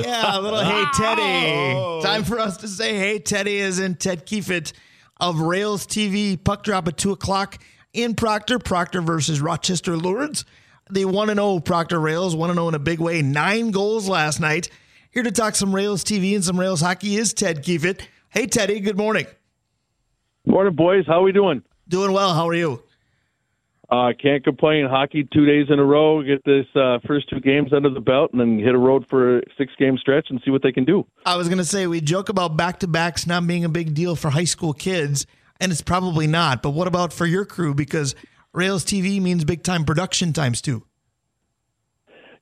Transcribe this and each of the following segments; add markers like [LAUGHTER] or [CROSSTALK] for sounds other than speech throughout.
yeah, a little Hey Teddy. Oh. Time for us to say Hey Teddy is in Ted Kiefat of Rails TV. Puck drop at 2 o'clock in Proctor. Proctor versus Rochester Lourdes. The 1 0 Proctor Rails, 1 0 in a big way. Nine goals last night. Here to talk some Rails TV and some Rails hockey is Ted Kiefat. Hey, Teddy, good morning. Morning, boys. How are we doing? Doing well. How are you? Uh, can't complain. Hockey two days in a row. Get this uh, first two games under the belt, and then hit a road for a six game stretch and see what they can do. I was going to say we joke about back to backs not being a big deal for high school kids, and it's probably not. But what about for your crew? Because Rails TV means big time production times too.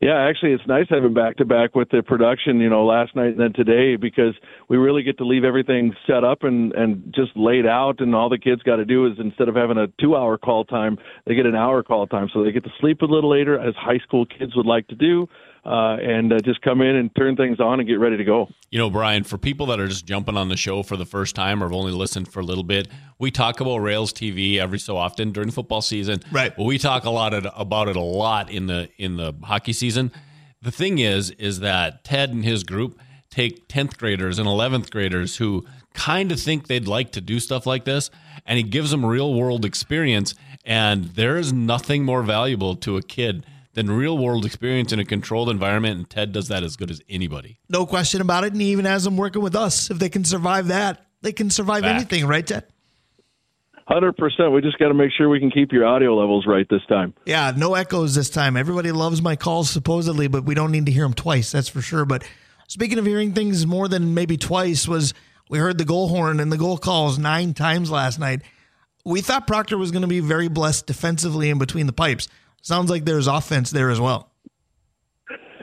Yeah, actually, it's nice having back to back with the production, you know, last night and then today because we really get to leave everything set up and and just laid out, and all the kids got to do is instead of having a two hour call time, they get an hour call time, so they get to sleep a little later, as high school kids would like to do uh, and uh, just come in and turn things on and get ready to go. You know, Brian, for people that are just jumping on the show for the first time or have only listened for a little bit, we talk about Rails TV every so often during football season. Right. But we talk a lot about it a lot in the in the hockey season. The thing is, is that Ted and his group take 10th graders and 11th graders who kind of think they'd like to do stuff like this and he gives them real world experience and there is nothing more valuable to a kid than real world experience in a controlled environment. And Ted does that as good as anybody. No question about it. And he even has them working with us. If they can survive that, they can survive Fact. anything, right, Ted? Hundred percent. We just got to make sure we can keep your audio levels right this time. Yeah, no echoes this time. Everybody loves my calls supposedly, but we don't need to hear them twice. That's for sure. But speaking of hearing things more than maybe twice, was we heard the goal horn and the goal calls nine times last night. We thought Proctor was going to be very blessed defensively in between the pipes sounds like there's offense there as well.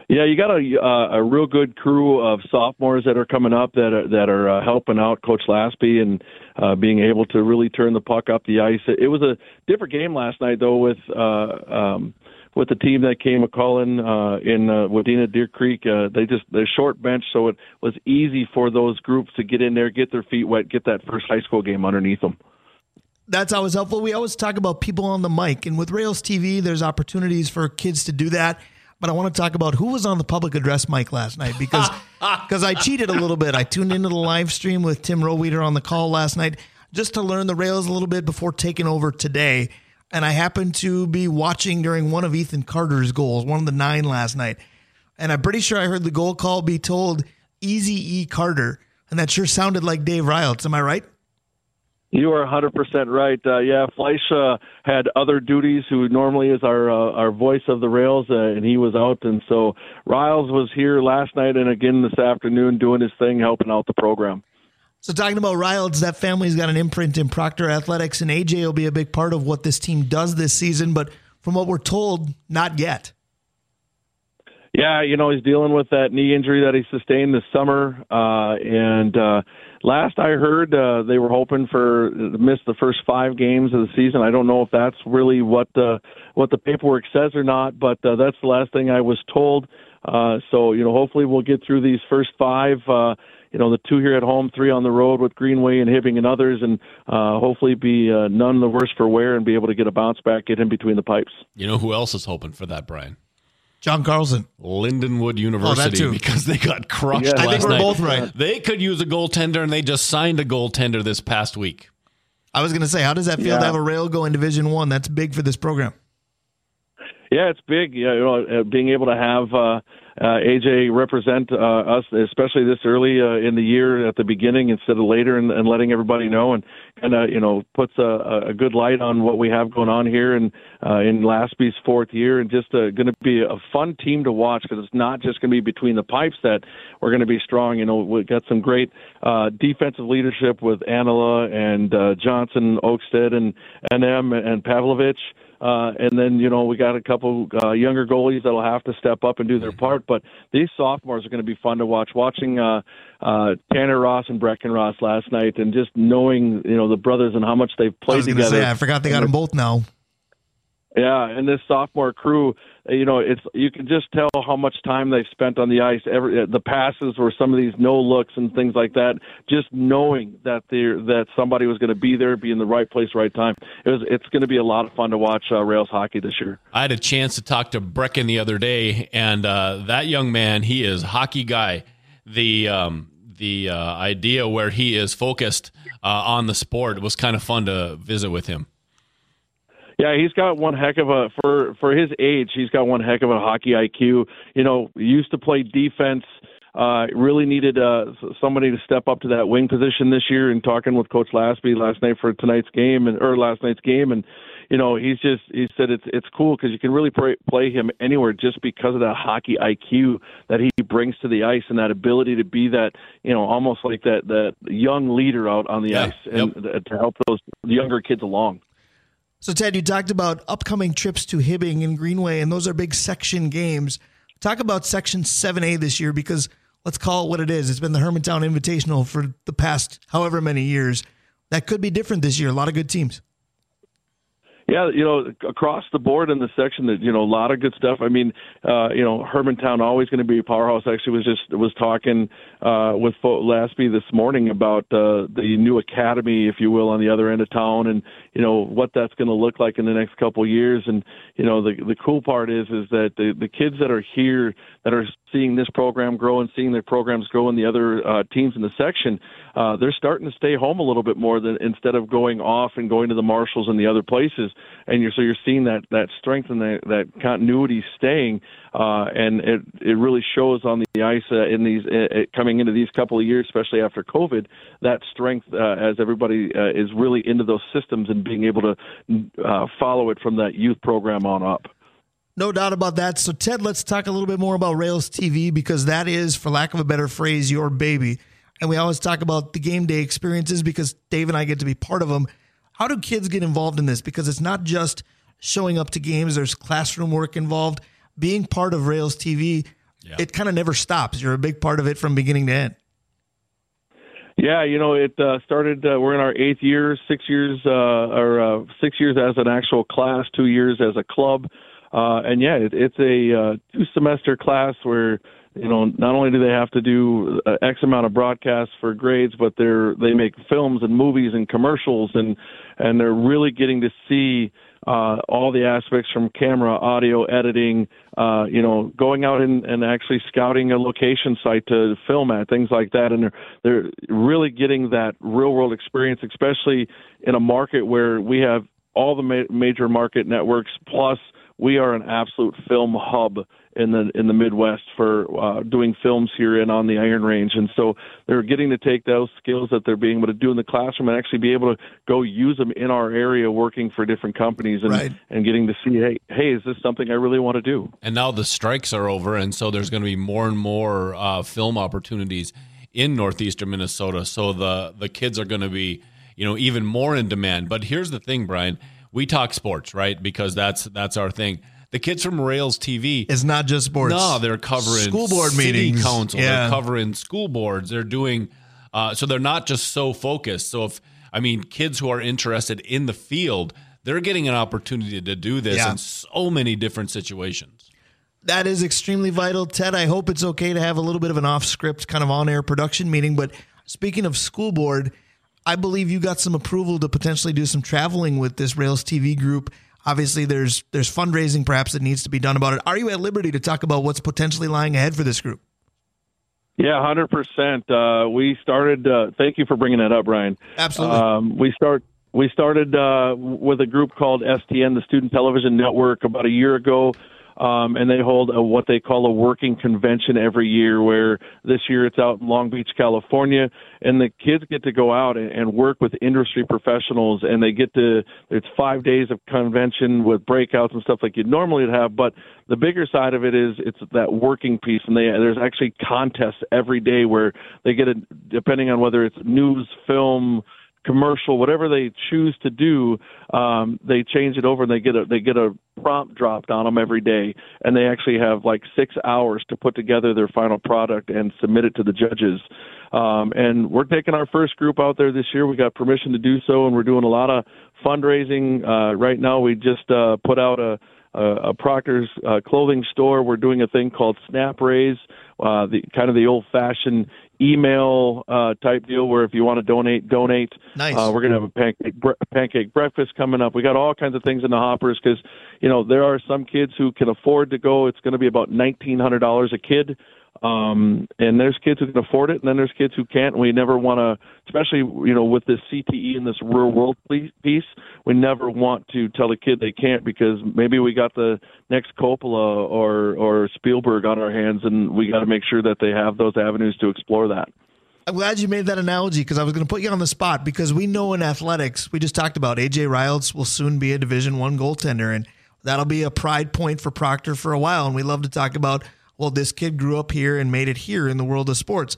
Yeah, you got a uh, a real good crew of sophomores that are coming up that are that are uh, helping out Coach Lasby and uh, being able to really turn the puck up the ice. It, it was a different game last night though with uh, um, with the team that came a calling uh, in uh, Wadena Deer Creek. Uh, they just they're short bench, so it was easy for those groups to get in there, get their feet wet, get that first high school game underneath them that's always helpful. We always talk about people on the mic, and with Rails TV, there's opportunities for kids to do that. But I want to talk about who was on the public address mic last night because [LAUGHS] because I cheated a little bit. I tuned into the live stream with Tim Roweeder on the call last night just to learn the Rails a little bit before taking over today. And I happened to be watching during one of Ethan Carter's goals, one of the nine last night. And I'm pretty sure I heard the goal call be told Easy E Carter. And that sure sounded like Dave Riles. Am I right? You are 100% right. Uh, yeah, Fleisch uh, had other duties, who normally is our uh, our voice of the rails, uh, and he was out. And so Riles was here last night and again this afternoon doing his thing, helping out the program. So talking about Riles, that family's got an imprint in Proctor Athletics, and AJ will be a big part of what this team does this season. But from what we're told, not yet. Yeah, you know he's dealing with that knee injury that he sustained this summer, uh, and uh, last I heard, uh, they were hoping for to miss the first five games of the season. I don't know if that's really what the what the paperwork says or not, but uh, that's the last thing I was told. Uh, so you know, hopefully we'll get through these first five. Uh, you know, the two here at home, three on the road with Greenway and Hibbing and others, and uh, hopefully be uh, none the worse for wear and be able to get a bounce back, get in between the pipes. You know who else is hoping for that, Brian? John Carlson. Lindenwood University oh, because they got crushed yeah. I think we're night. both right. They could use a goaltender, and they just signed a goaltender this past week. I was going to say, how does that feel yeah. to have a rail go in Division One? That's big for this program. Yeah, it's big. Yeah, you know, uh, being able to have uh, uh, AJ represent uh, us, especially this early uh, in the year at the beginning instead of later, and, and letting everybody know, and kind of you know puts a, a good light on what we have going on here, and uh, in Lasby's fourth year, and just uh, going to be a fun team to watch because it's not just going to be between the pipes that we're going to be strong. You know, we've got some great uh, defensive leadership with Anila and uh, Johnson, Oakstead, and NM and Pavlovich. Uh, and then, you know, we got a couple uh, younger goalies that'll have to step up and do their part. But these sophomores are going to be fun to watch. Watching uh, uh, Tanner Ross and Brecken Ross last night and just knowing, you know, the brothers and how much they've played I together. Say, I forgot they got them both now. Yeah, and this sophomore crew, uh, you know, it's you can just tell how much time they've spent on the ice. Every uh, the passes were some of these no looks and things like that. Just knowing that they that somebody was going to be there, be in the right place, right time. It was. It's going to be a lot of fun to watch uh, Rails hockey this year. I had a chance to talk to Brecken the other day, and uh, that young man, he is hockey guy. The um, the uh, idea where he is focused uh, on the sport was kind of fun to visit with him. Yeah, he's got one heck of a for for his age. He's got one heck of a hockey IQ. You know, used to play defense. Uh, really needed uh, somebody to step up to that wing position this year. And talking with Coach Lasby last night for tonight's game and or last night's game, and you know he's just he said it's it's cool because you can really play, play him anywhere just because of that hockey IQ that he brings to the ice and that ability to be that you know almost like that that young leader out on the Yeah, ice and yep. to help those younger kids along. So, Ted, you talked about upcoming trips to Hibbing and Greenway, and those are big section games. Talk about Section 7A this year because let's call it what it is. It's been the Hermantown Invitational for the past however many years. That could be different this year. A lot of good teams. Yeah, you know, across the board in the section, that you know, a lot of good stuff. I mean, uh, you know, Hermantown always going to be a powerhouse. Actually, was just was talking uh, with Fo- Lasby this morning about uh, the new academy, if you will, on the other end of town, and you know what that's going to look like in the next couple years. And you know, the the cool part is is that the the kids that are here that are seeing this program grow and seeing their programs grow in the other uh, teams in the section, uh, they're starting to stay home a little bit more than instead of going off and going to the Marshalls and the other places. And you're so you're seeing that that strength and that that continuity staying, uh, and it it really shows on the ice uh, in these uh, uh, coming into these couple of years, especially after COVID. That strength uh, as everybody uh, is really into those systems and being able to uh, follow it from that youth program on up. No doubt about that. So, Ted, let's talk a little bit more about Rails TV because that is, for lack of a better phrase, your baby. And we always talk about the game day experiences because Dave and I get to be part of them. How do kids get involved in this? Because it's not just showing up to games, there's classroom work involved. Being part of Rails TV, Yeah. it kind of never stops. You're a big part of it from beginning to end. Yeah, you know, it uh, started. Uh, we're in our eighth year, six years, uh, or uh, six years as an actual class, two years as a club, uh, and yeah, it, it's a uh, two semester class where you know not only do they have to do uh, X amount of broadcasts for grades, but they're they make films and movies and commercials, and and they're really getting to see uh, all the aspects from camera, audio, editing, uh, you know, going out and, and actually scouting a location site to film at, things like that. And they're, they're really getting that real world experience, especially in a market where we have all the ma- major market networks, plus we are an absolute film hub in the in the Midwest for uh, doing films here and on the Iron Range, and so they're getting to take those skills that they're being able to do in the classroom and actually be able to go use them in our area, working for different companies, and Right. and getting to see, hey, hey, is this something I really want to do? And now the strikes are over, and so there's going to be more and more uh, film opportunities in northeastern Minnesota. So the the kids are going to be, you know, even more in demand. But here's the thing, Brian. We talk sports, right? Because that's that's our thing. The kids from Rails TV, It's not just sports. no, they're covering school board city meetings. council. Yeah. They're covering school boards. They're doing, uh, so they're not just so focused. So if I mean, kids who are interested in the field, they're getting an opportunity to do this Yeah. in so many different situations. that is extremely vital. Ted, I hope it's okay to have a little bit of an off script kind of on air production meeting. But speaking of school board, I believe you got some approval to potentially do some traveling with this Rails TV group. Obviously, there's there's fundraising perhaps that needs to be done about it. Are you at liberty to talk about what's potentially lying ahead for this group? Yeah, hundred percent. Uh, we started. Uh, thank you for bringing that up, Brian. Absolutely. Um, we start. We started uh, with a group called STN, the Student Television Network, about a year ago, um, and they hold a, what they call a working convention every year. Where this year it's out in Long Beach, California, and the kids get to go out and, and work with industry professionals, and they get to. It's five days of convention with breakouts and stuff like you'd normally have, but the bigger side of it is it's that working piece, and they there's actually contests every day where they get a depending on whether it's news, film, commercial, whatever they choose to do, um, they change it over and they get a they get a prompt dropped on them every day, and they actually have like six hours to put together their final product and submit it to the judges. Um, and we're taking our first group out there this year. We got permission to do so, and we're doing a lot of fundraising. Uh, right now, we just uh, put out a a, a Proctor's uh, clothing store. We're doing a thing called Snap Raise, uh, the kind of the old fashioned email uh, type deal where if you want to donate, donate. Nice. Uh, we're going to have a pancake bre- pancake breakfast coming up. We got all kinds of things in the hoppers because you know there are some kids who can afford to go. It's going to be about nineteen hundred dollars a kid. Um, and there's kids who can afford it, and then there's kids who can't. And we never want to, especially you know with this CTE and this real world piece, we never want to tell a kid they can't because maybe we got the next Coppola or or Spielberg on our hands, and we got to make sure that they have those avenues to explore that. I'm glad you made that analogy because I was going to put you on the spot because we know in athletics we just talked about AJ Riles will soon be a Division One goaltender, and that'll be a pride point for Proctor for a while. And we love to talk about well, this kid grew up here and made it here in the world of sports.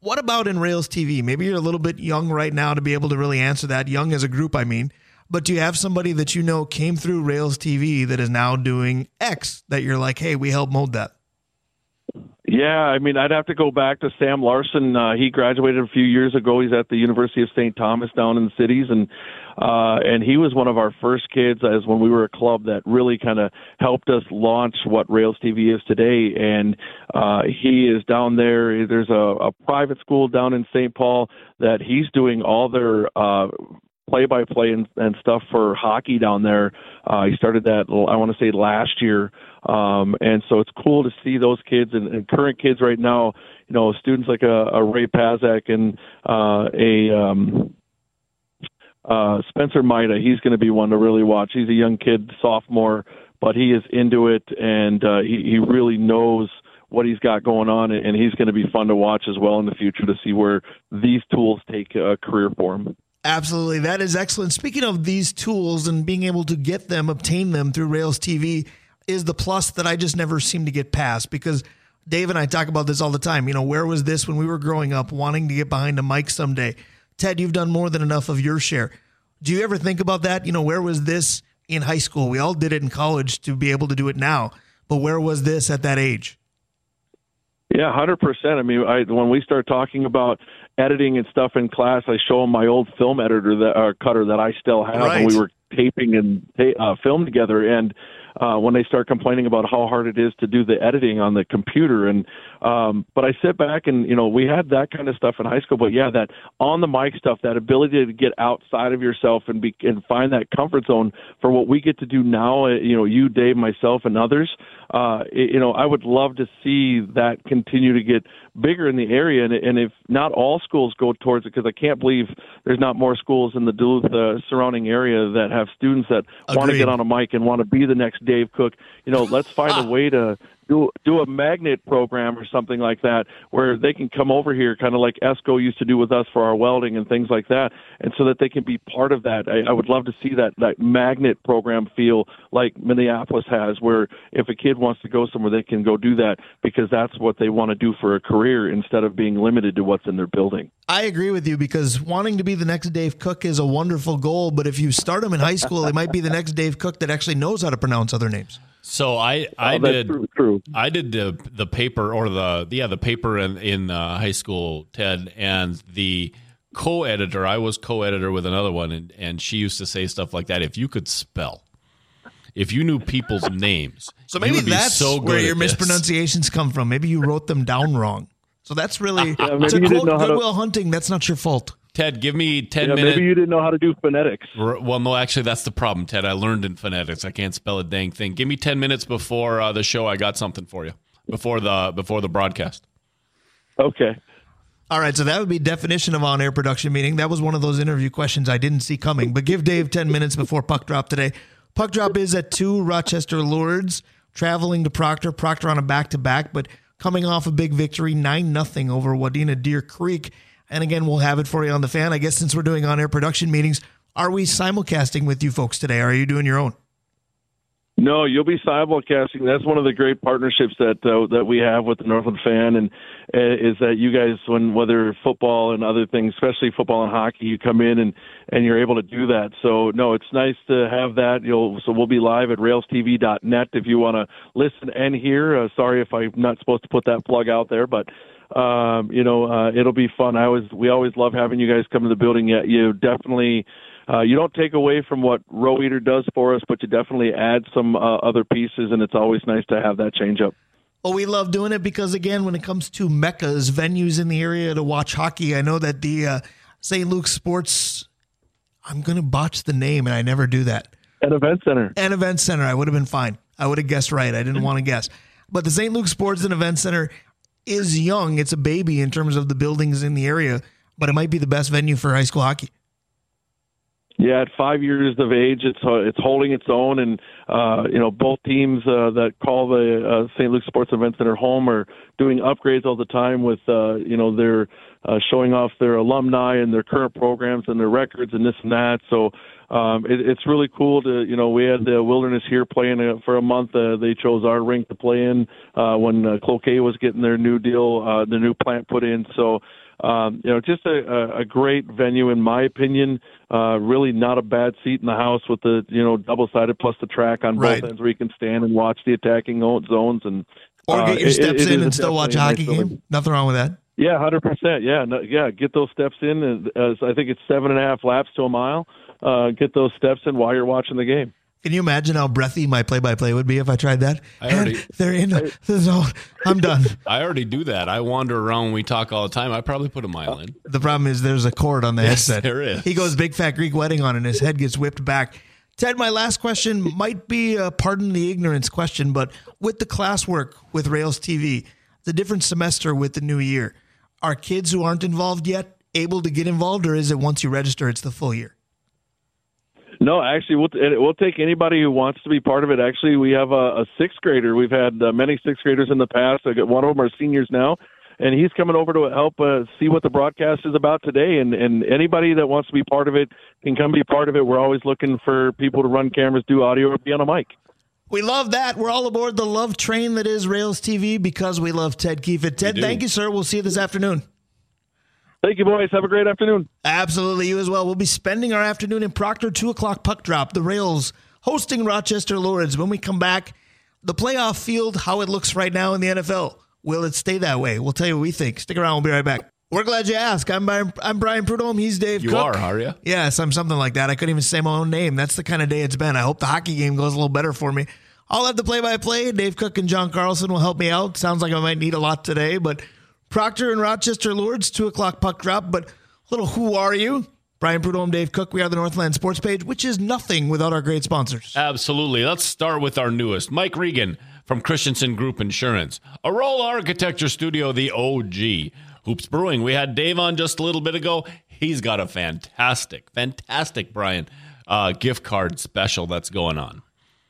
What about in Rails TV? Maybe you're a little bit young right now to be able to really answer that, young as a group, I mean. But do you have somebody that you know came through Rails TV that is now doing X that you're like, hey, we helped mold that? Yeah, I mean, I'd have to go back to Sam Larson. Uh, he graduated a few years ago. He's at the University of St. Thomas down in the cities, and uh, and he was one of our first kids as when we were a club that really kind of helped us launch what Rails TV is today. And uh, he is down there. There's a, a private school down in St. Paul that he's doing all their uh, play-by-play and, and stuff for hockey down there. Uh, he started that I want to say last year, um, and so it's cool to see those kids and, and current kids right now. You know, students like a, a Ray Pazak and uh, a um, uh, Spencer Maida. He's going to be one to really watch. He's a young kid, sophomore, but he is into it and uh, he, he really knows what he's got going on, and he's going to be fun to watch as well in the future to see where these tools take a career for him. Absolutely. That is excellent. Speaking of these tools and being able to get them, obtain them through Rails TV is the plus that I just never seem to get past because Dave and I talk about this all the time. You know, where was this when we were growing up, wanting to get behind a mic someday? Ted, you've done more than enough of your share. Do you ever think about that? You know, where was this in high school? We all did it in college to be able to do it now, but where was this at that age? Yeah, hundred percent. I mean, I, when we start talking about editing and stuff in class, I show them my old film editor that uh, cutter that I still have, right. and we were taping and ta- uh, film together. And uh, when they start complaining about how hard it is to do the editing on the computer. And um, but I sit back and you know we had that kind of stuff in high school. But yeah, that on the mic stuff, that ability to get outside of yourself and be and find that comfort zone for what we get to do now. Uh, you know, you, Dave, myself, and others. Uh, you know, I would love to see that continue to get bigger in the area. And, and if not all schools go towards it, because I can't believe there's not more schools in the Duluth uh, surrounding area that have students that want to get on a mic and want to be the next Dave Cook. You know, let's find a way to do do a magnet program or something like that where they can come over here kind of like ESCO used to do with us for our welding and things like that and so that they can be part of that. I, I would love to see that that magnet program feel like Minneapolis has where if a kid wants to go somewhere they can go do that because that's what they want to do for a career instead of being limited to what's in their building. I agree with you because wanting to be the next Dave Cook is a wonderful goal but if you start them in high school they might be the next Dave Cook that actually knows how to pronounce other names so I I oh, did true, true. I did the the paper or the yeah the paper in in uh, high school Ted and the co-editor I was co-editor with another one and and she used to say stuff like that if you could spell if you knew people's names so maybe that's so where your mispronunciations come from. Maybe you wrote them down wrong. So that's really [LAUGHS] yeah, to quote Goodwill to- Hunting that's not your fault Ted, give me 10 yeah, minutes. Maybe you didn't know how to do phonetics. Well, no, actually, that's the problem, Ted. I learned in phonetics. I can't spell a dang thing. Give me 10 minutes before uh, the show. I got something for you before the before the broadcast. Okay. All right, so that would be definition of on-air production meeting. That was one of those interview questions I didn't see coming. But give Dave 10 minutes before puck drop today. Puck drop is at 2 Rochester Lourdes, traveling to Proctor. Proctor on a back-to-back, but coming off a big victory, 9 nothing over Wadena Deer Creek. And again, we'll have it for you on the fan. I guess since we're doing on air production meetings, are we simulcasting with you folks today? Or Are you doing your own? No, you'll be simulcasting. That's one of the great partnerships that uh, that we have with the Northland fan, and uh, is that you guys, when whether football and other things, especially football and hockey, you come in and and you're able to do that. So no, it's nice to have that. You'll so we'll be live at railstv.net if you want to listen and hear. Uh, sorry if I'm not supposed to put that plug out there, but um, you know uh, it'll be fun. I always we always love having you guys come to the building. Yet you definitely uh, you don't take away from what Row Eater does for us, but you definitely add some uh, other pieces, and it's always nice to have that change up. Well, we love doing it because, again, when it comes to meccas, venues in the area to watch hockey, I know that the uh, St. Luke Sports, I'm going to botch the name, and I never do that. An event center. An event center. I would have been fine. I would have guessed right. I didn't want to guess. But the St. Luke Sports and Event Center is young. It's a baby in terms of the buildings in the area, but it might be the best venue for high school hockey. Yeah, at five years of age, it's uh, it's holding its own, and uh, you know both teams uh, that call the uh, St. Luke Sports Event Center home are doing upgrades all the time with uh, you know they're uh, showing off their alumni and their current programs and their records and this and that. So um, it, it's really cool to you know we had the Wilderness here playing uh, for a month. Uh, they chose our rink to play in uh, when uh, Cloquet was getting their new deal, uh, the new plant put in. So um, you know, just a, a great venue in my opinion. Uh, really not a bad seat in the house with the you know double sided plus the track on Right. both ends where you can stand and watch the attacking zones and Or uh, get your it- steps it in is and still watch a hockey nice building. game. Nothing wrong with that. Yeah, hundred percent. Yeah, no, yeah. Get those steps in. And, uh, I think it's seven and a half laps to a mile. Uh, get those steps in while you're watching the game. Can you imagine how breathy my play-by-play would be if I tried that? I already- And they're in the zone. I'm done. [LAUGHS] I already do that. I wander around. We talk all the time. I probably put a mile in. Uh, the problem is there's a cord on the Yes, headset. there is. He goes big fat Greek wedding on, and his head gets whipped back. Ted, my last question might be a pardon the ignorance question, but with the classwork with Rails TV, the different semester with the new year, are kids who aren't involved yet able to get involved, or is it once you register, it's the full year? No, actually, we'll, we'll take anybody who wants to be part of it. Actually, we have a, a sixth grader. We've had uh, many sixth graders in the past. I got one of them are seniors now, and he's coming over to help uh, see what the broadcast is about today. And, and anybody that wants to be part of it can come be part of it. We're always looking for people to run cameras, do audio, or be on a mic. We love that. We're all aboard the love train that is Rails TV because we love Ted Keefe. Ted, thank you, sir. We'll see you this afternoon. Thank you, boys. Have a great afternoon. Absolutely, you as well. We'll be spending our afternoon in Proctor, 2 o'clock puck drop, the Rails hosting Rochester Lourdes. When we come back, the playoff field, how it looks right now in the NFL. Will it stay that way? We'll tell you what we think. Stick around. We'll be right back. We're glad you asked. I'm Brian, I'm Brian Prudhomme. He's Dave You Cook. are, are you? Yes, I'm something like that. I couldn't even say my own name. That's the kind of day it's been. I hope the hockey game goes a little better for me. I'll have the play by play. Dave Cook and John Carlson will help me out. Sounds like I might need a lot today, but Proctor and Rochester Lourdes, 2 o'clock puck drop. But a little who are you? Brian Prudhomme, Dave Cook. We are the Northland Sports page, which is nothing without our great sponsors. Absolutely. Let's start with our newest, Mike Regan from Christensen Group Insurance. Arola Architecture Studio, the OG. Hoops Brewing. We had Dave on just a little bit ago. He's got a fantastic, fantastic, Brian, uh, gift card special that's going on.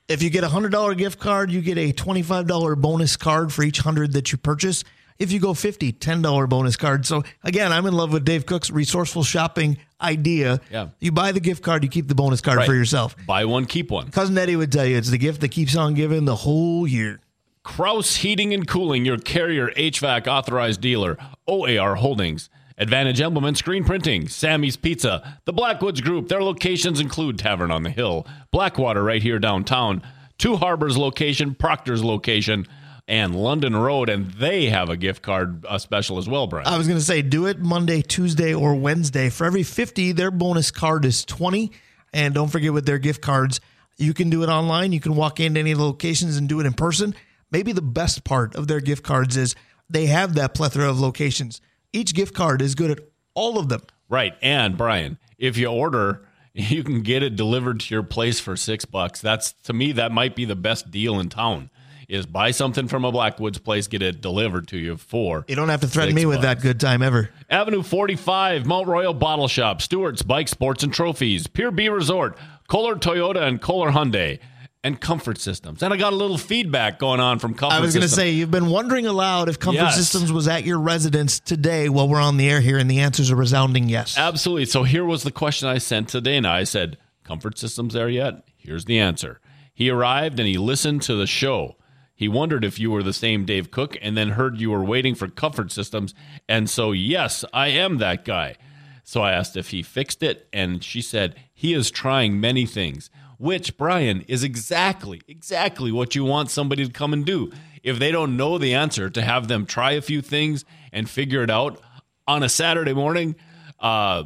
If you get a $100 gift card, you get a $25 bonus card for each 100 that you purchase. If you go 50, $10 bonus card. So again, I'm in love with Dave Cook's resourceful shopping idea. Yeah. You buy the gift card, you keep the bonus card Right. for yourself. Buy one, keep one. Cousin Eddie would tell you it's the gift that keeps on giving the whole year. Kraus Heating and Cooling, your carrier HVAC authorized dealer, OAR Holdings, Advantage Emblem and Screen Printing, Sammy's Pizza, the Blackwoods Group. Their locations include Tavern on the Hill, Blackwater right here downtown, Two Harbors location, Proctor's location, and London Road. And they have a gift card uh, special as well, Brian. I was going to say do it Monday, Tuesday, or Wednesday. For every 50, their bonus card is 20. And don't forget with their gift cards, you can do it online. You can walk into any of the locations and do it in person. Maybe the best part of their gift cards is they have that plethora of locations. Each gift card is good at all of them. Right. And Brian, if you order, [LAUGHS] you can get it delivered to your place for six bucks. That's to me, that might be the best deal in town. Is buy something from a Blackwoods place, get it delivered to you for. You don't have to threaten me with that good time ever. Avenue 45, Mount Royal Bottle Shop, Stewart's Bike Sports and Trophies, Pier B Resort, Kohler Toyota and Kohler Hyundai, and Comfort Systems. And I got a little feedback going on from Comfort I was going to say, you've been wondering aloud if Comfort Yes. Systems was at your residence today while we're on the air here, and the answer's a resounding yes. Absolutely. So here was the question I sent to Dana. I said, Comfort Systems there yet? Here's the answer. He arrived and he listened to the show. He wondered if you were the same Dave Cook and then heard you were waiting for comfort systems. And so, yes, I am that guy. So I asked if he fixed it, and she said he is trying many things, which, Brian, is exactly, exactly what you want somebody to come and do. If they don't know the answer, to have them try a few things and figure it out on a Saturday morning, uh,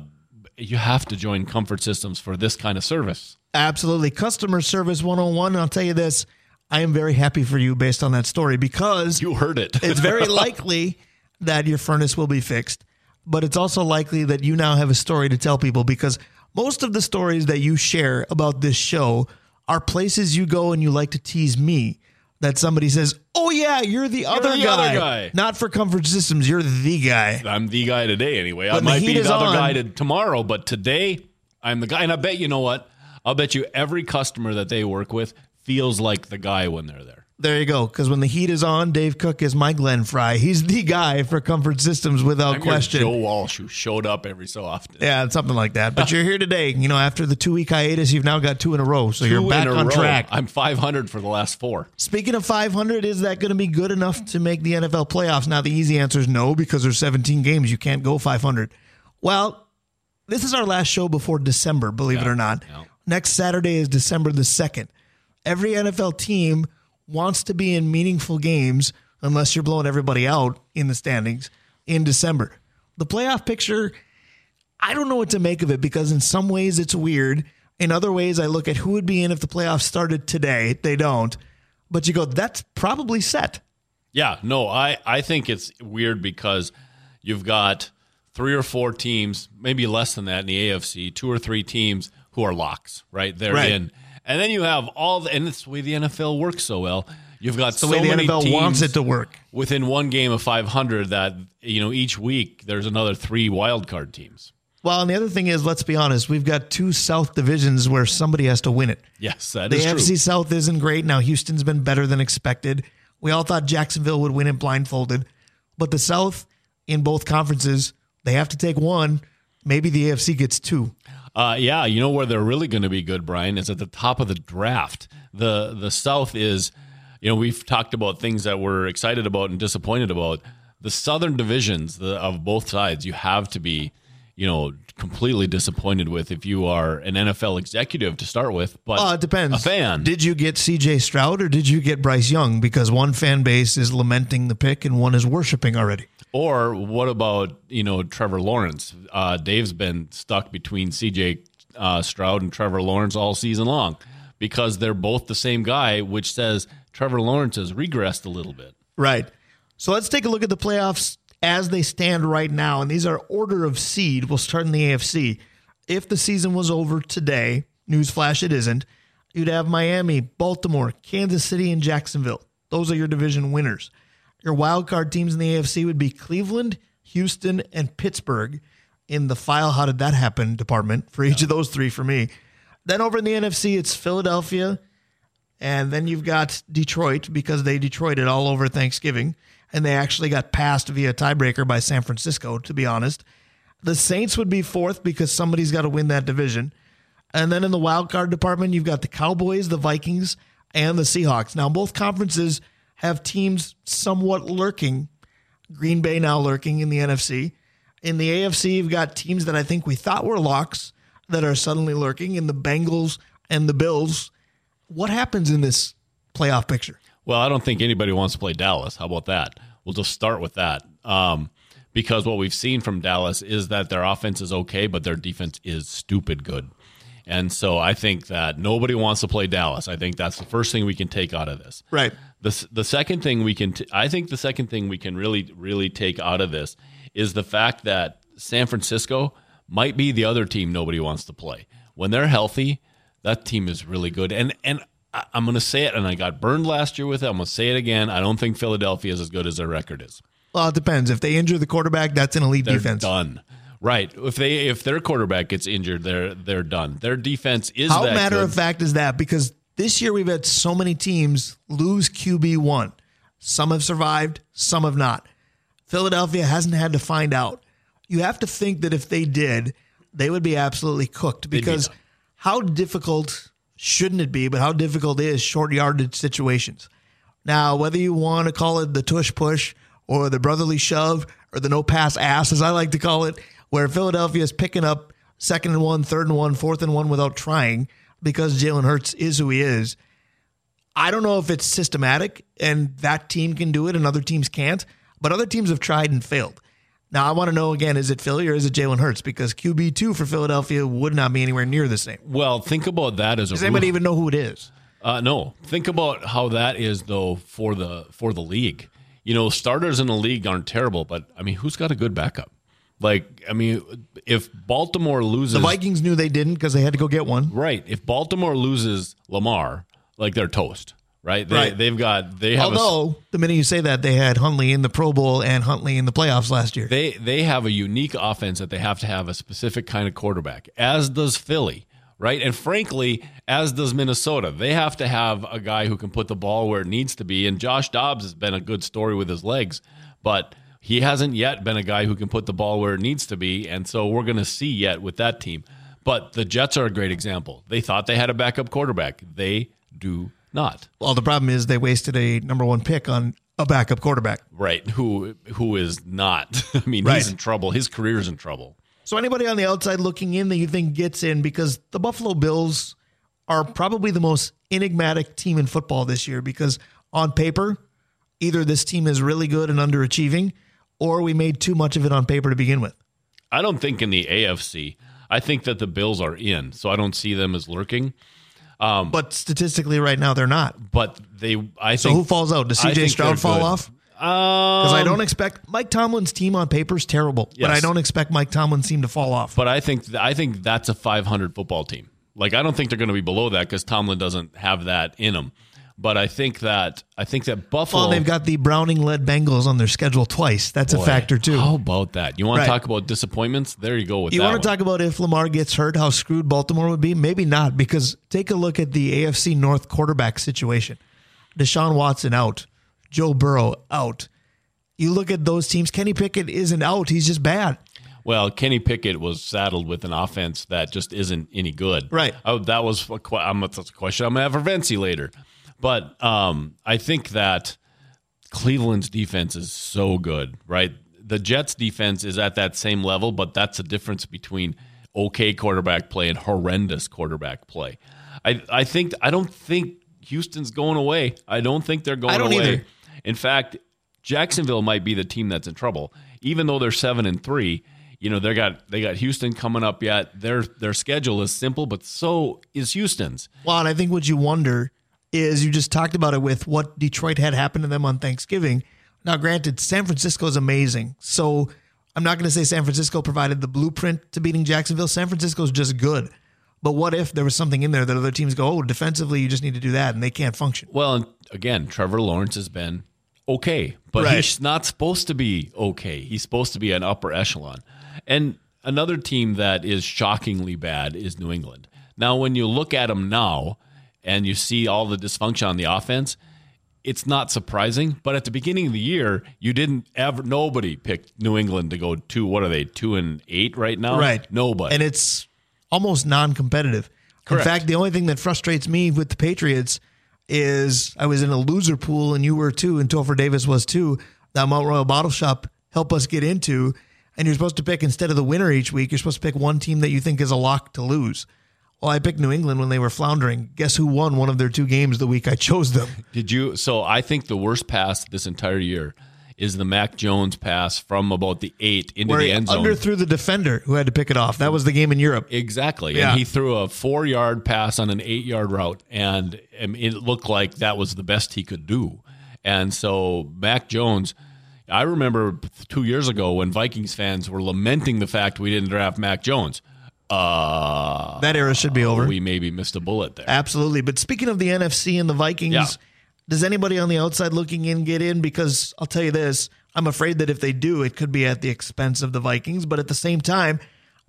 you have to join Comfort Systems for this kind of service. Absolutely. Customer service 101. And I'll tell you this I am very happy for you based on that story because You heard it. it's very [LAUGHS] likely that your furnace will be fixed, but it's also likely that you now have a story to tell people because most of the stories that you share about this show are places you go and you like to tease me. That somebody says, "Oh yeah, you're the, other, the guy. other guy." not for Comfort Systems. You're the guy." I'm the guy today anyway. I When the might be the other on- guy to, tomorrow, but today I'm the guy. And I bet you know what? I'll bet you every customer that they work with feels like the guy when they're there. There you go. Because when the heat is on, Dave Cook is my Glenn Frey. He's the guy for Comfort Systems without I'm question. Joe Walsh who showed up every so often. Yeah, something like that. But you're here today. You know, after the two week hiatus, you've now got two in a row. So you're Two back on row. track. I'm 500 for the last four. Speaking of 500, is that going to be good enough to make the NFL playoffs? Now, the easy answer is no, because there's 17 games. You can't go 500. Well, this is our last show before December, believe it or not. yeah. Next Saturday is December the 2nd. Every NFL team wants to be in meaningful games unless you're blowing everybody out in the standings in December. The playoff picture, I don't know what to make of it because in some ways it's weird. In other ways, I look at who would be in if the playoffs started today. They don't. But you go, that's probably set. Yeah, no, I, I think it's weird because you've got three or four teams, maybe less than that in the AFC, two or three teams who are locks, right? They're Right. in. And then you have all the, and it's the way the NFL works so well. You've got The so way the many NFL teams wants it to work. within one game of 500 that, you know, each week there's another three wild card teams. Well, and the other thing is, let's be honest, we've got two South divisions where somebody has to win it. Yes, that The is AFC true. South isn't great. Now, Houston's been better than expected. We all thought Jacksonville would win it blindfolded. But the South, in both conferences, they have to take one. Maybe the AFC gets two. Uh, yeah, you know where they're really going to be good, Brian, is at the top of the draft. The the South is, you know, we've talked about things that we're excited about and disappointed about. The Southern divisions the, of both sides, you have to be, you know, completely disappointed with if you are an NFL executive to start with. But Uh, it depends. A fan, Did you get CJ Stroud or did you get Bryce Young? Because one fan base is lamenting the pick and one is worshiping already. Or what about you know Trevor Lawrence? Uh, Dave's been stuck between C.J. Uh, Stroud and Trevor Lawrence all season long because they're both the same guy, which says Trevor Lawrence has regressed a little bit. Right. So let's take a look at the playoffs as they stand right now. And these are order of seed. We'll start in the AFC. If the season was over today, newsflash, it isn't, you'd have Miami, Baltimore, Kansas City, and Jacksonville. Those are your division winners. Your wild card teams in the AFC would be Cleveland, Houston, and Pittsburgh in the file how did that happen department for each of those three for me. Then over in the NFC, it's Philadelphia, and then you've got Detroit because they Detroited all over Thanksgiving, and they actually got passed via tiebreaker by San Francisco, to be honest. The Saints would be fourth because somebody's got to win that division. And then in the wild card department, you've got the Cowboys, the Vikings, and the Seahawks. Now, both conferences have teams somewhat lurking. Green Bay now lurking in the NFC. In the AFC, you've got teams that I think we thought were locks that are suddenly lurking in the Bengals and the Bills. What happens in this playoff picture? Well, I don't think anybody wants to play Dallas. How about that? We'll just start with that. Um, because what we've seen from Dallas is that their offense is okay, but their defense is stupid good. And so I think that nobody wants to play Dallas. I think that's the first thing we can take out of this. Right. The, the second thing we can, t- I think the second thing we can really, really take out of this is the fact that San Francisco might be the other team nobody wants to play. When they're healthy, that team is really good. And, and I- I'm going to say it, and I got burned last year with it. I'm going to say it again. I don't think Philadelphia is as good as their record is. Well, it depends. If they injure the quarterback, that's an elite They're defense. done. Right. If they if their quarterback gets injured, they're they're done. Their defense is How that matter good. of fact is that? Because this year we've had so many teams lose QB one. Some have survived, some have not. Philadelphia hasn't had to find out. You have to think that if they did, they would be absolutely cooked because done. how difficult shouldn't it be, but how difficult is short yardage situations. Now, whether you want to call it the tush push or the brotherly shove or the no pass ass, as I like to call it, where Philadelphia is picking up second and one, third and one, fourth and one without trying because Jalen Hurts is who he is. I don't know if it's systematic and that team can do it and other teams can't, but other teams have tried and failed. Now, I want to know again is it Philly or is it Jalen Hurts? Because QB2 for Philadelphia would not be anywhere near the same. Well, think about that as a Does anybody even know who it is? Uh, no, think about how that is though for the for the league. You know, starters in the league aren't terrible, but I mean, who's got a good backup? Like, I mean, if Baltimore loses, The Vikings knew they didn't because they had to go get one. right? If Baltimore loses Lamar, like they're toast, right? They, Right. They've got they have a, Although, the minute you say that, they had Huntley in the Pro Bowl and Huntley in the playoffs last year. they they have a unique offense that they have to have a specific kind of quarterback, as does Philly, right? And frankly, as does Minnesota. They have to have a guy who can put the ball where it needs to be. And Josh Dobbs has been a good story with his legs, but he hasn't yet been a guy who can put the ball where it needs to be. And so we're going to see yet with that team. But the Jets are a great example. They thought they had a backup quarterback. They do not. well, the problem is they wasted a number one pick on a backup quarterback. Right. Who who is not. [LAUGHS] I mean, Right. he's in trouble. His career's in trouble. So, anybody on the outside looking in that you think gets in because the Buffalo Bills are probably the most enigmatic team in football this year because on paper, either this team is really good and underachieving or we made too much of it on paper to begin with. I don't think in the AFC. I think that the Bills are in, so I don't see them as lurking. But statistically, right now, they're not. But they, I So, think. who falls out? Does CJ Stroud fall good. off? Um, Because I don't expect Mike Tomlin's team on paper is terrible, but I don't expect Mike Tomlin's team to fall off. But I think I think that's a 500 football team. Like I don't think they're going to be below that because Tomlin doesn't have that in him. But I think that I think that Buffalo. Well, they've got the Browning-led Bengals on their schedule twice. That's a factor too. How about that? You want Right. to talk about disappointments? There you go with You want to one. talk about if Lamar gets hurt, how screwed Baltimore would be? Maybe not, because take a look at the AFC North quarterback situation. Deshaun Watson out, Joe Burrow out. You look at those teams. Kenny Pickett isn't out; he's just bad. Well, Kenny Pickett was saddled with an offense that just isn't any good. Right. Oh, that was a, I'm, that's a question I'm going to have for Vencie later. But um, I think that Cleveland's defense is so good, right? The Jets' defense is at that same level, but that's the difference between okay quarterback play and horrendous quarterback play. I, I think I don't think Houston's going away. I don't think they're going I don't away. either. In fact, Jacksonville might be the team that's in trouble, even though they're seven and three. You know they got they got Houston coming up yet. Their their schedule is simple, but so is Houston's. Well, and I think what you wonder is you just talked about it with what Detroit had happened to them on Thanksgiving. Now, granted, San Francisco is amazing. So I'm not going to say San Francisco provided the blueprint to beating Jacksonville. San Francisco is just good. But what if there was something in there that other teams go, oh, defensively, you just need to do that, and they can't function? Well, and again, Trevor Lawrence has been okay, but Right. he's not supposed to be okay. He's supposed to be an upper echelon. And another team that is shockingly bad is New England. Now, when you look at them now and you see all the dysfunction on the offense, it's not surprising. But at the beginning of the year, you didn't ever, nobody picked New England to go two, what are they, two and eight right now? Right. Nobody. And it's almost non competitive. Correct. In fact, the only thing that frustrates me with the Patriots is I was in a loser pool and you were too, and Topher Davis was too, that Mount Royal Bottle Shop helped us get into. And you're supposed to pick instead of the winner each week, you're supposed to pick one team that you think is a lock to lose. Well, I picked New England when they were floundering. Guess who won one of their two games the week I chose them? [LAUGHS] Did you? So I think the worst pass this entire year is the Mac Jones pass from about the eight into Where the end zone. underthrew the defender who had to pick it off. That was the game in Europe. Exactly. Yeah. And he threw a four yard pass on an eight yard route, and it looked like that was the best he could do. And so Mac Jones, I remember two years ago when Vikings fans were lamenting the fact we didn't draft Mac Jones. Uh, That era should be over. we maybe missed a bullet there. Absolutely. But speaking of the NFC and the Vikings, Yeah. does anybody on the outside looking in get in? Because I'll tell you this, I'm afraid that if they do, it could be at the expense of the Vikings. But at the same time,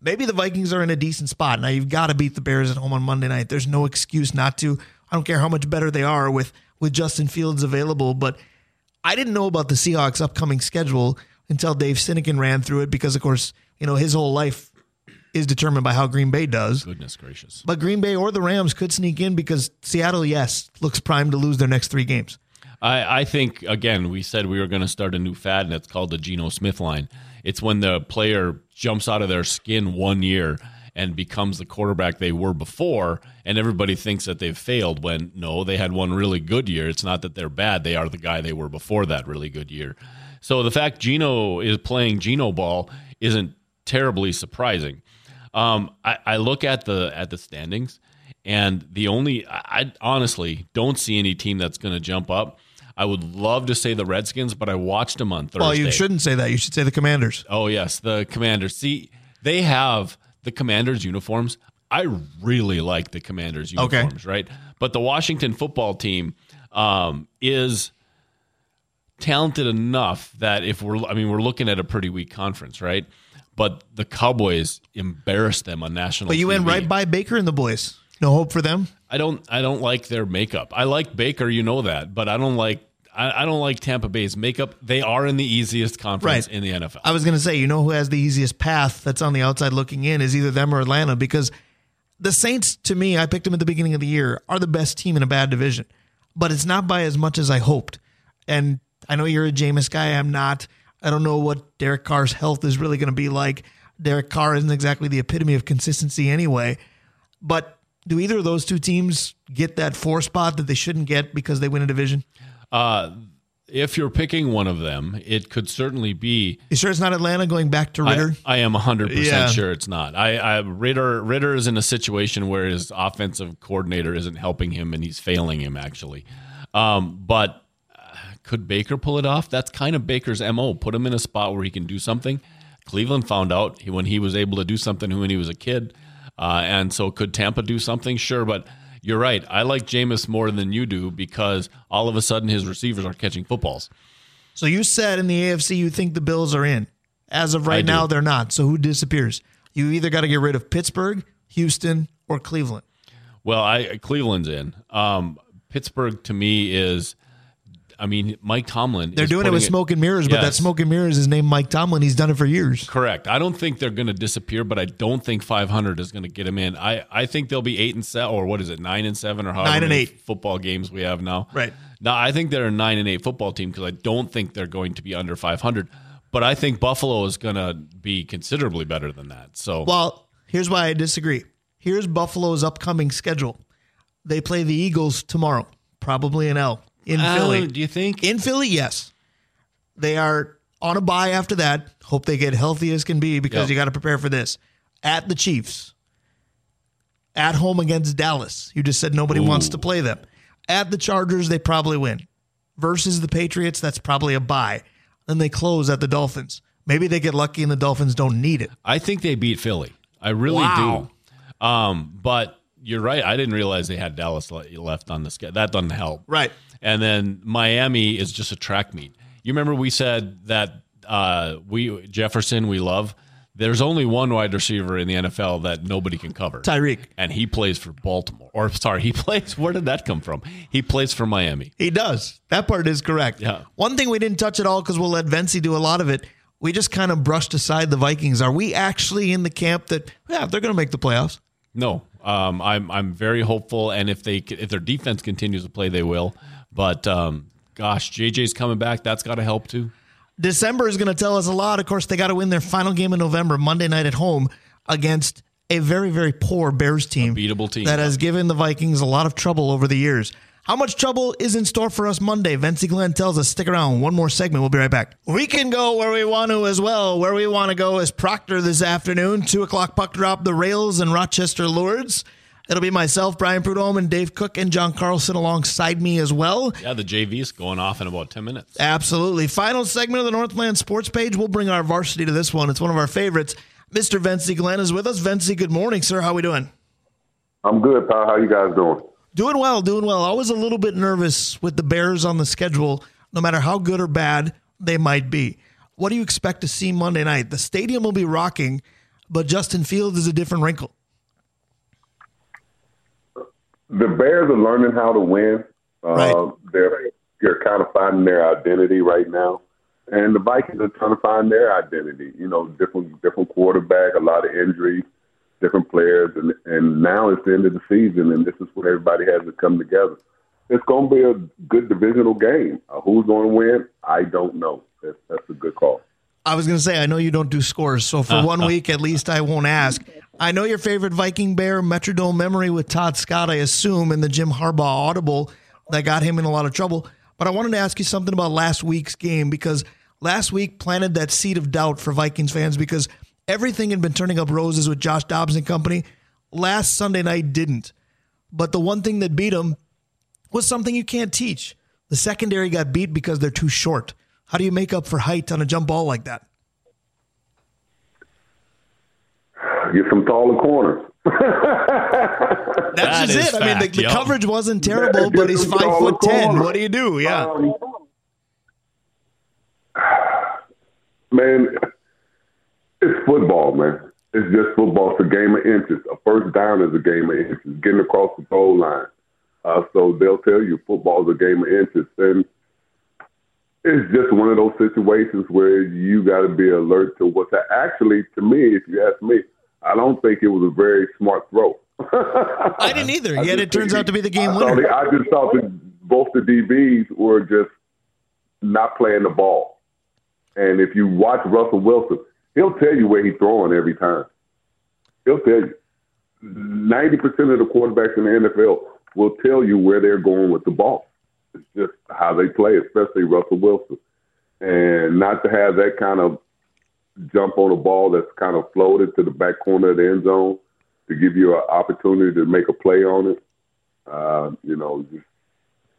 maybe the Vikings are in a decent spot. Now, you've got to beat the Bears at home on Monday night. There's no excuse not to. I don't care how much better they are with, with Justin Fields available. But I didn't know about the Seahawks' upcoming schedule until Dave Sinekin ran through it because, of course, you know, his whole life is determined by how Green Bay does. Goodness gracious. But Green Bay or the Rams could sneak in because Seattle, yes, looks primed to lose their next three games. I, I think again we said we were going to start a new fad and it's called the Geno Smith line. It's when the player jumps out of their skin one year and becomes the quarterback they were before, and everybody thinks that they've failed when no, they had one really good year. It's not that they're bad; they are the guy they were before that really good year. So the fact Geno is playing Geno ball isn't terribly surprising. Um, I, I look at the at the standings, and the only I, I honestly don't see any team that's going to jump up. I would love to say the Redskins, but I watched them on Thursday. Well, you shouldn't say that. You should say the Commanders. Oh yes, the Commanders. See, they have the Commanders uniforms. I really like the Commanders Okay. uniforms, right? But the Washington football team um, is talented enough that if we're, I mean, we're looking at a pretty weak conference, right? But the Cowboys embarrassed them on national. But you went right by Baker and the boys. No hope for them. I don't. I don't like their makeup. I like Baker, you know that, but I don't like. I, I don't like Tampa Bay's makeup. They are in the easiest conference Right. in the NFL. I was going to say, you know who has the easiest path that's on the outside looking in is either them or Atlanta because the Saints, to me, I picked them at the beginning of the year, are the best team in a bad division. But it's not by as much as I hoped. And I know you're a Jameis guy. I'm not. I don't know what Derek Carr's health is really going to be like. Derek Carr isn't exactly the epitome of consistency anyway. But do either of those two teams get that four spot that they shouldn't get because they win a division? Uh, if you're picking one of them, it could certainly be. You sure it's not Atlanta going back to Ridder? I am 100% Yeah. sure it's not. I, I Ridder Ridder is in a situation where his offensive coordinator isn't helping him and he's failing him actually. Um, but could Baker pull it off? That's kind of Baker's MO. Put him in a spot where he can do something. Cleveland found out when he was able to do something when he was a kid. Uh, and so could Tampa do something? Sure, but you're right. I like Jameis more than you do because all of a sudden his receivers are catching footballs. So you said in the AFC you think the Bills are in. As of right now, they're not. So who disappears? You either got to get rid of Pittsburgh, Houston, or Cleveland. Well, I Cleveland's in. Um, Pittsburgh to me is, I mean, Mike Tomlin. They're doing it with smoke and mirrors, but that Yes. smoke and mirrors is named Mike Tomlin. He's done it for years. Correct. I don't think they're going to disappear, but I don't think 500 is going to get them in. I, I think they'll be eight and seven, or what is it, nine and seven, or however Nine and many eight. football games we have now. Right. Now I think they're a nine and eight football team because I don't think they're going to be under 500. But I think Buffalo is going to be considerably better than that. So Well, here's why I disagree. Here's Buffalo's upcoming schedule. They play the Eagles tomorrow, probably an L in Oh, Philly. do you think? In Philly, yes. They are on a bye after that. Hope they get healthy as can be because Yep. you got to prepare for this. At the Chiefs. At home against Dallas. You just said nobody wants to play them. At the Chargers, they probably win. Versus the Patriots, that's probably a bye. Then they close at the Dolphins. Maybe they get lucky and the Dolphins don't need it. I think they beat Philly. I really Wow. do. Um, but you're right. I didn't realize they had Dallas left on the schedule. That doesn't help. Right. And then Miami is just a track meet. You remember we said that uh, we Jefferson we love. There's only one wide receiver in the NFL that nobody can cover. Tyreek. And he plays for Baltimore. Or sorry, he [LAUGHS] plays. Where did that come from? He plays for Miami. He does. That part is correct. Yeah. One thing we didn't touch at all because we'll let Vencie do a lot of it. We just kind of brushed aside the Vikings. Are we actually in the camp that yeah they're going to make the playoffs? No, um, I'm I'm very hopeful, and if they if their defense continues to play, they will. But um, gosh, JJ's coming back. That's got to help too. December is going to tell us a lot. Of course, they got to win their final game in November, Monday night at home against a very very poor Bears team, beatable team. that has given the Vikings a lot of trouble over the years. How much trouble is in store for us Monday? Vencie Glenn tells us. Stick around. One more segment. We'll be right back. We can go where we want to as well. Where we want to go is Proctor this afternoon. Two o'clock puck drop. The Rails and Rochester Lourdes. It'll be myself, Brian Prudhomme, and Dave Cook and John Carlson alongside me as well. Yeah, the JV's going off in about ten minutes. Absolutely. Final segment of the Northland Sports page. We'll bring our varsity to this one. It's one of our favorites. Mr. Vencie Glenn is with us. Vencie, good morning, sir. How are we doing? I'm good, pal. How you guys doing? Doing well, doing well. I was a little bit nervous with the Bears on the schedule, no matter how good or bad they might be. What do you expect to see Monday night? The stadium will be rocking, but Justin Fields is a different wrinkle. The Bears are learning how to win. Uh, Right. They're they're kind of finding their identity right now, and the Vikings are trying to find their identity. You know, different different quarterback, a lot of injuries. different players, and and now it's the end of the season, and this is when everybody has to come together. It's going to be a good divisional game. Uh, who's going to win? I don't know. That's, that's a good call. I was going to say, I know you don't do scores, so for one [LAUGHS] week at least, I won't ask. I know your favorite Viking Bear Metrodome memory with Todd Scott, I assume, in the Jim Harbaugh audible that got him in a lot of trouble. But I wanted to ask you something about last week's game because last week planted that seed of doubt for Vikings fans because everything had been turning up roses with Josh Dobbs and company. Last Sunday night didn't. But the one thing that beat them was something you can't teach. The secondary got beat because they're too short. How do you make up for height on a jump ball like that? Get some taller corners. That's That just is it. I mean, the, the yep. coverage wasn't terrible, Get but he's some five foot ten. corners. What do you do? Yeah. Um, man, it's football, man. It's just football. It's a game of inches. A first down is a game of inches. Getting across the goal line. Uh, so they'll tell you football is a game of inches, and it's just one of those situations where you got to be alert to what's. Actually, to me, if you ask me, I don't think it was a very smart throw. I didn't [LAUGHS] either. I Yet it turns out to be the game I winner. they- I just thought that both the DBs were just not playing the ball. And if you watch Russell Wilson, he'll tell you where he's throwing every time. He'll tell you. Ninety percent of the quarterbacks in the NFL will tell you where they're going with the ball. It's just how they play, especially Russell Wilson. And not to have that kind of jump on a ball that's kind of floated to the back corner of the end zone to give you an opportunity to make a play on it. Uh, you know, just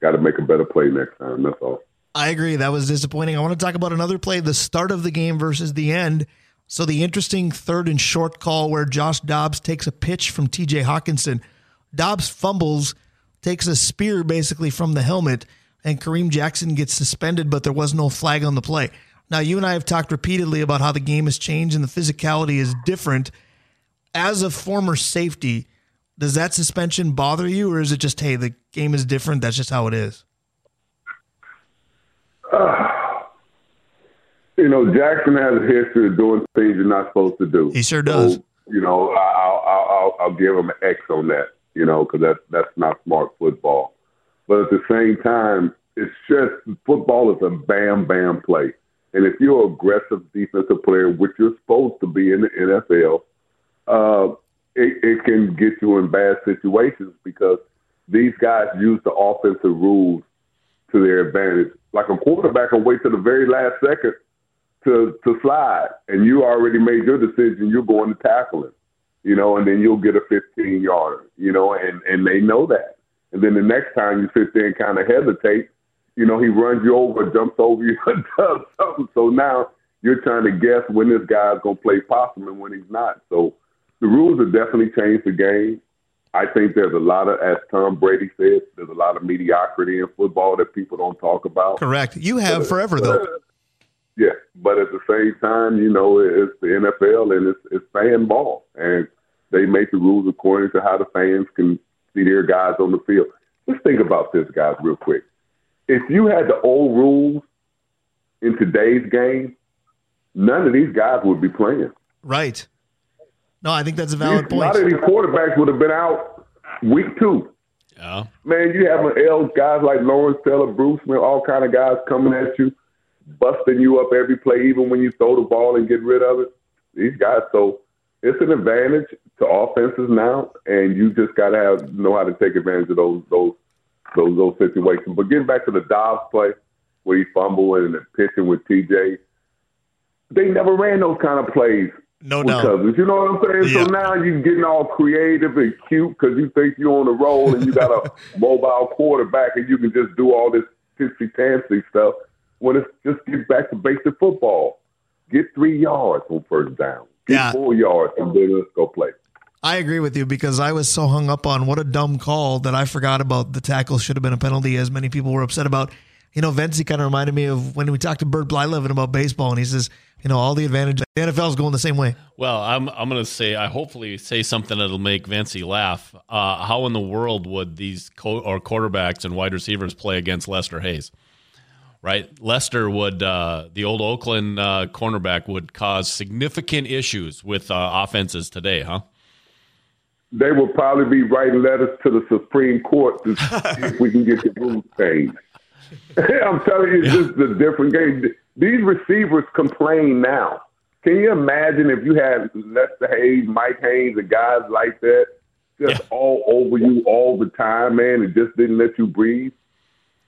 got to make a better play next time. That's all. I agree. That was disappointing. I want to talk about another play, the start of the game versus the end. So the interesting third and short call where Josh Dobbs takes a pitch from TJ Hockenson. Dobbs fumbles, takes a spear basically from the helmet, and Kareem Jackson gets suspended, but there was no flag on the play. Now, you and I have talked repeatedly about how the game has changed and the physicality is different. As a former safety, does that suspension bother you, or is it just, hey, the game is different? That's just how it is? Uh, you know, Jackson has a history of doing things you're not supposed to do. He sure does. So, you know, I'll, I'll, I'll give him an X on that. You know, because that's that's not smart football. But at the same time, it's just football is a bam bam play. And if you're an aggressive defensive player, which you're supposed to be in the NFL, uh, it, it can get you in bad situations because these guys use the offensive rules to their advantage. Like a quarterback will wait to the very last second to to slide, and you already made your decision. You're going to tackle him, you know, and then you'll get a 15 yarder, you know, and and they know that. And then the next time you sit there and kind of hesitate, you know, he runs you over, jumps over you, [LAUGHS] and does something. So now you're trying to guess when this guy's going to play possum and when he's not. So the rules have definitely changed the game. I think there's a lot of, as Tom Brady said, there's a lot of mediocrity in football that people don't talk about. Correct. You have forever, though. [LAUGHS] Yeah, but at the same time, you know, it's the NFL and it's, it's fan ball, and they make the rules according to how the fans can see their guys on the field. Let's think about this, guys, real quick. If you had the old rules in today's game, none of these guys would be playing. Right. No, I think that's a valid a point. lot of these quarterbacks would have been out week two. Yeah. Man, you have L guys like Lawrence Taylor, Bruce Smith, all kind of guys coming at you, busting you up every play, even when you throw the ball and get rid of it. These guys, so it's an advantage to offenses now, and you just got to have know how to take advantage of those those those those situations. But getting back to the Dobbs play, where he fumbled and the pitching with TJ, they never ran those kind of plays No doubt. Cousins. You know what I'm saying? Yeah. So now you're getting all creative and cute because you think you're on the roll and you got a [LAUGHS] mobile quarterback and you can just do all this fancy fancy stuff. When it's just get back to basic football, get three yards on first down, get Yeah. four yards, and then let's go play. I agree with you because I was so hung up on what a dumb call that I forgot about the tackle should have been a penalty, as many people were upset about. You know, Vencie kind of reminded me of when we talked to Bert Blyleven about baseball, and he says, you know, all the advantages. The NFL is going the same way. Well, I'm I'm gonna say I hopefully say something that'll make Vencie laugh. Uh, how in the world would these co- or quarterbacks and wide receivers play against Lester Hayes? Right, Lester would uh, the old Oakland uh, cornerback would cause significant issues with uh, offenses today, huh? They will probably be writing letters to the Supreme Court to [LAUGHS] see if we can get the rules changed. [LAUGHS] I'm telling you, it's just a different game. These receivers complain now. Can you imagine if you had Lester Hayes, Mike Haynes, and guys like that just yeah. all over you all the time, man, and just didn't let you breathe?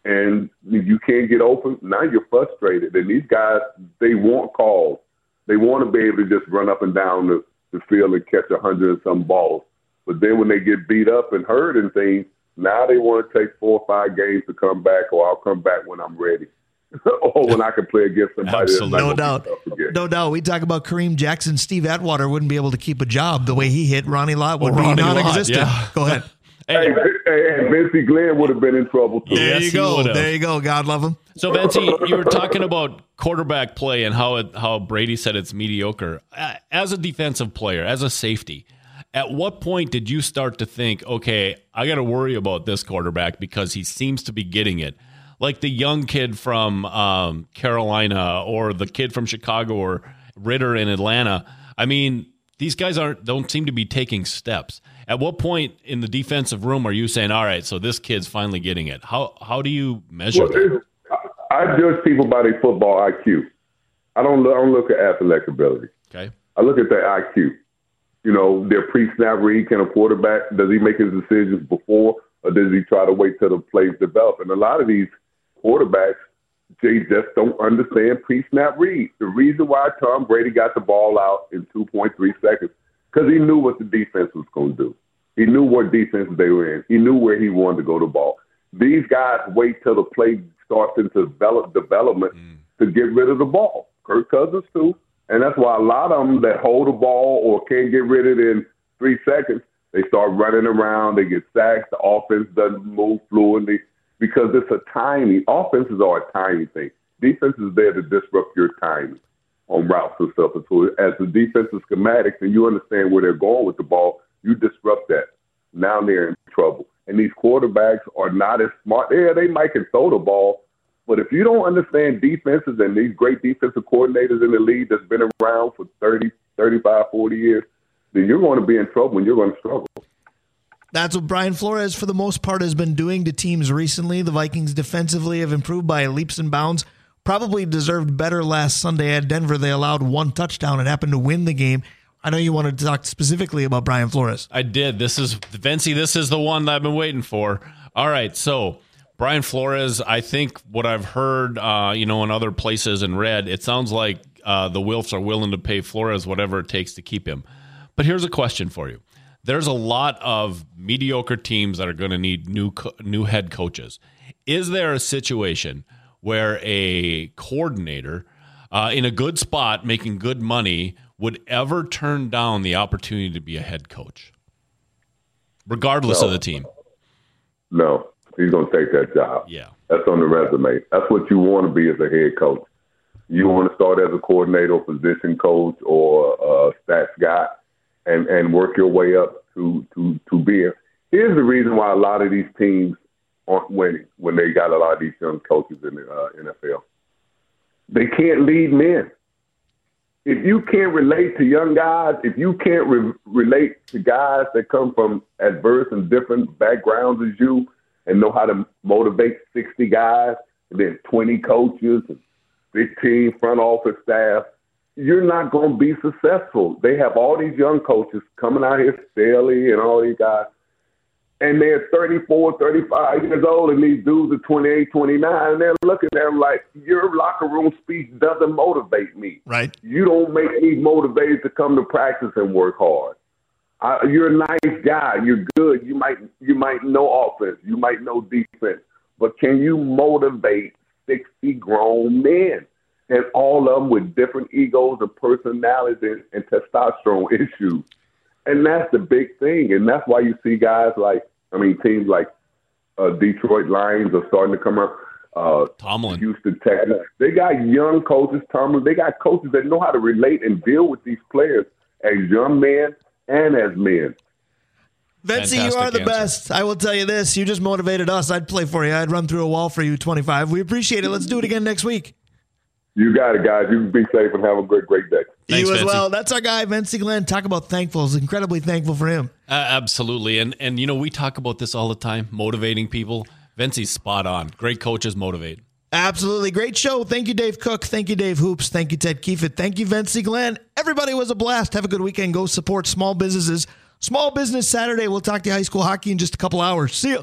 And you can't get open. Now you're frustrated. And these guys, they want calls. They want to be able to just run up and down the, the field and catch a hundred and some balls. But then when they get beat up and hurt and things, now they want to take four or five games to come back, or I'll come back when I'm ready. [LAUGHS] or when I can play against somebody. Absolutely. No doubt. No doubt. We talk about Kareem Jackson. Steve Atwater wouldn't be able to keep a job the way he hit. Ronnie Lott would well, be non-existent. Yeah. Go ahead. [LAUGHS] Hey, hey, and Vencie Glenn would have been in trouble too. There yes, you go. There you go. God love him. So, Vencie, you were talking about quarterback play and how it, how Brady said it's mediocre. Uh, as a defensive player, as a safety, at what point did you start to think, okay, I got to worry about this quarterback because he seems to be getting it? Like the young kid from um, Carolina or the kid from Chicago or Ridder in Atlanta. I mean, these guys aren't don't seem to be taking steps. At what point in the defensive room are you saying, "All right, so this kid's finally getting it"? How how do you measure well, that? I judge people by their football IQ. I don't I don't look at athletic ability. Okay. I look at their IQ. You know, their pre-snap read. Can a quarterback does he make his decisions before, or does he try to wait till the plays develop? And a lot of these quarterbacks, they just don't understand pre-snap read. The reason why Tom Brady got the ball out in 2.3 seconds because he knew what the defense was going to do. He knew what defense they were in. He knew where he wanted to go to ball. These guys wait till the play starts into develop, development mm. to get rid of the ball. Kirk Cousins too, and that's why a lot of them that hold the ball or can't get rid of it in three seconds, they start running around. They get sacked. The offense doesn't move fluently because it's a tiny offenses are a tiny thing. Defense is there to disrupt your timing on routes and stuff. And so as the defensive schematics and you understand where they're going with the ball, you disrupt that. Now they're in trouble. And these quarterbacks are not as smart. Yeah, they might can throw the ball, but if you don't understand defenses and these great defensive coordinators in the league that's been around for 30, 35, 40 years, then you're going to be in trouble and you're going to struggle. That's what Brian Flores, for the most part, has been doing to teams recently. The Vikings defensively have improved by leaps and bounds. Probably deserved better last Sunday at Denver. They allowed one touchdown and happened to win the game. I know you wanted to talk specifically about Brian Flores. I did. This is Vencie. This is the one that I've been waiting for. All right, so Brian Flores. I think what I've heard, uh, you know, in other places and read, it sounds like uh, the Wilfs are willing to pay Flores whatever it takes to keep him. But here's a question for you: there's a lot of mediocre teams that are going to need new co- new head coaches. Is there a situation where a coordinator uh, in a good spot making good money would ever turn down the opportunity to be a head coach, regardless no. of the team? No, he's going to take that job. Yeah, that's on the resume. That's what you want to be as a head coach. You want to start as a coordinator, position coach, or a stats guy and and work your way up to to to be. Here's the reason why a lot of these teams aren't winning when they got a lot of these young coaches in the uh, NFL. They can't lead men. If you can't relate to young guys, if you can't re- relate to guys that come from adverse and different backgrounds as you, and know how to motivate 60 guys, and then 20 coaches and 15 front office staff, you're not going to be successful. They have all these young coaches coming out here, Staley and all these guys, and they're 34, 35 years old, and these dudes are 28, 29, and they're looking at them like, your locker room speech doesn't motivate me. Right. You don't make me motivated to come to practice and work hard. Uh, you're a nice guy. You're good. You might you might know offense. You might know defense. But can you motivate 60 grown men? and all of them with different egos and personalities and, and testosterone [LAUGHS] issues. And that's the big thing. And that's why you see guys like, I mean, teams like uh, Detroit Lions are starting to come up. Uh, Tomlin. Houston Texans. They got young coaches, Tomlin. They got coaches that know how to relate and deal with these players as young men and as men. Betsy, you are the answer. best. I will tell you this. You just motivated us. I'd play for you. I'd run through a wall for you 25. We appreciate it. Let's do it again next week. You got it, guys. You be safe and have a great, great day. Thanks, you as Vencie. well. That's our guy, Vencie Glenn. Talk about thankful. Is incredibly thankful for him. Uh, absolutely, and and you know we talk about this all the time, motivating people. Vencie's spot on. Great coaches motivate. Absolutely. Great show. Thank you, Dave Cook. Thank you, Dave Hoops. Thank you, Ted Keefe. Thank you, Vencie Glenn. Everybody was a blast. Have a good weekend. Go support small businesses. Small Business Saturday. We'll talk to you high school hockey in just a couple hours. See you.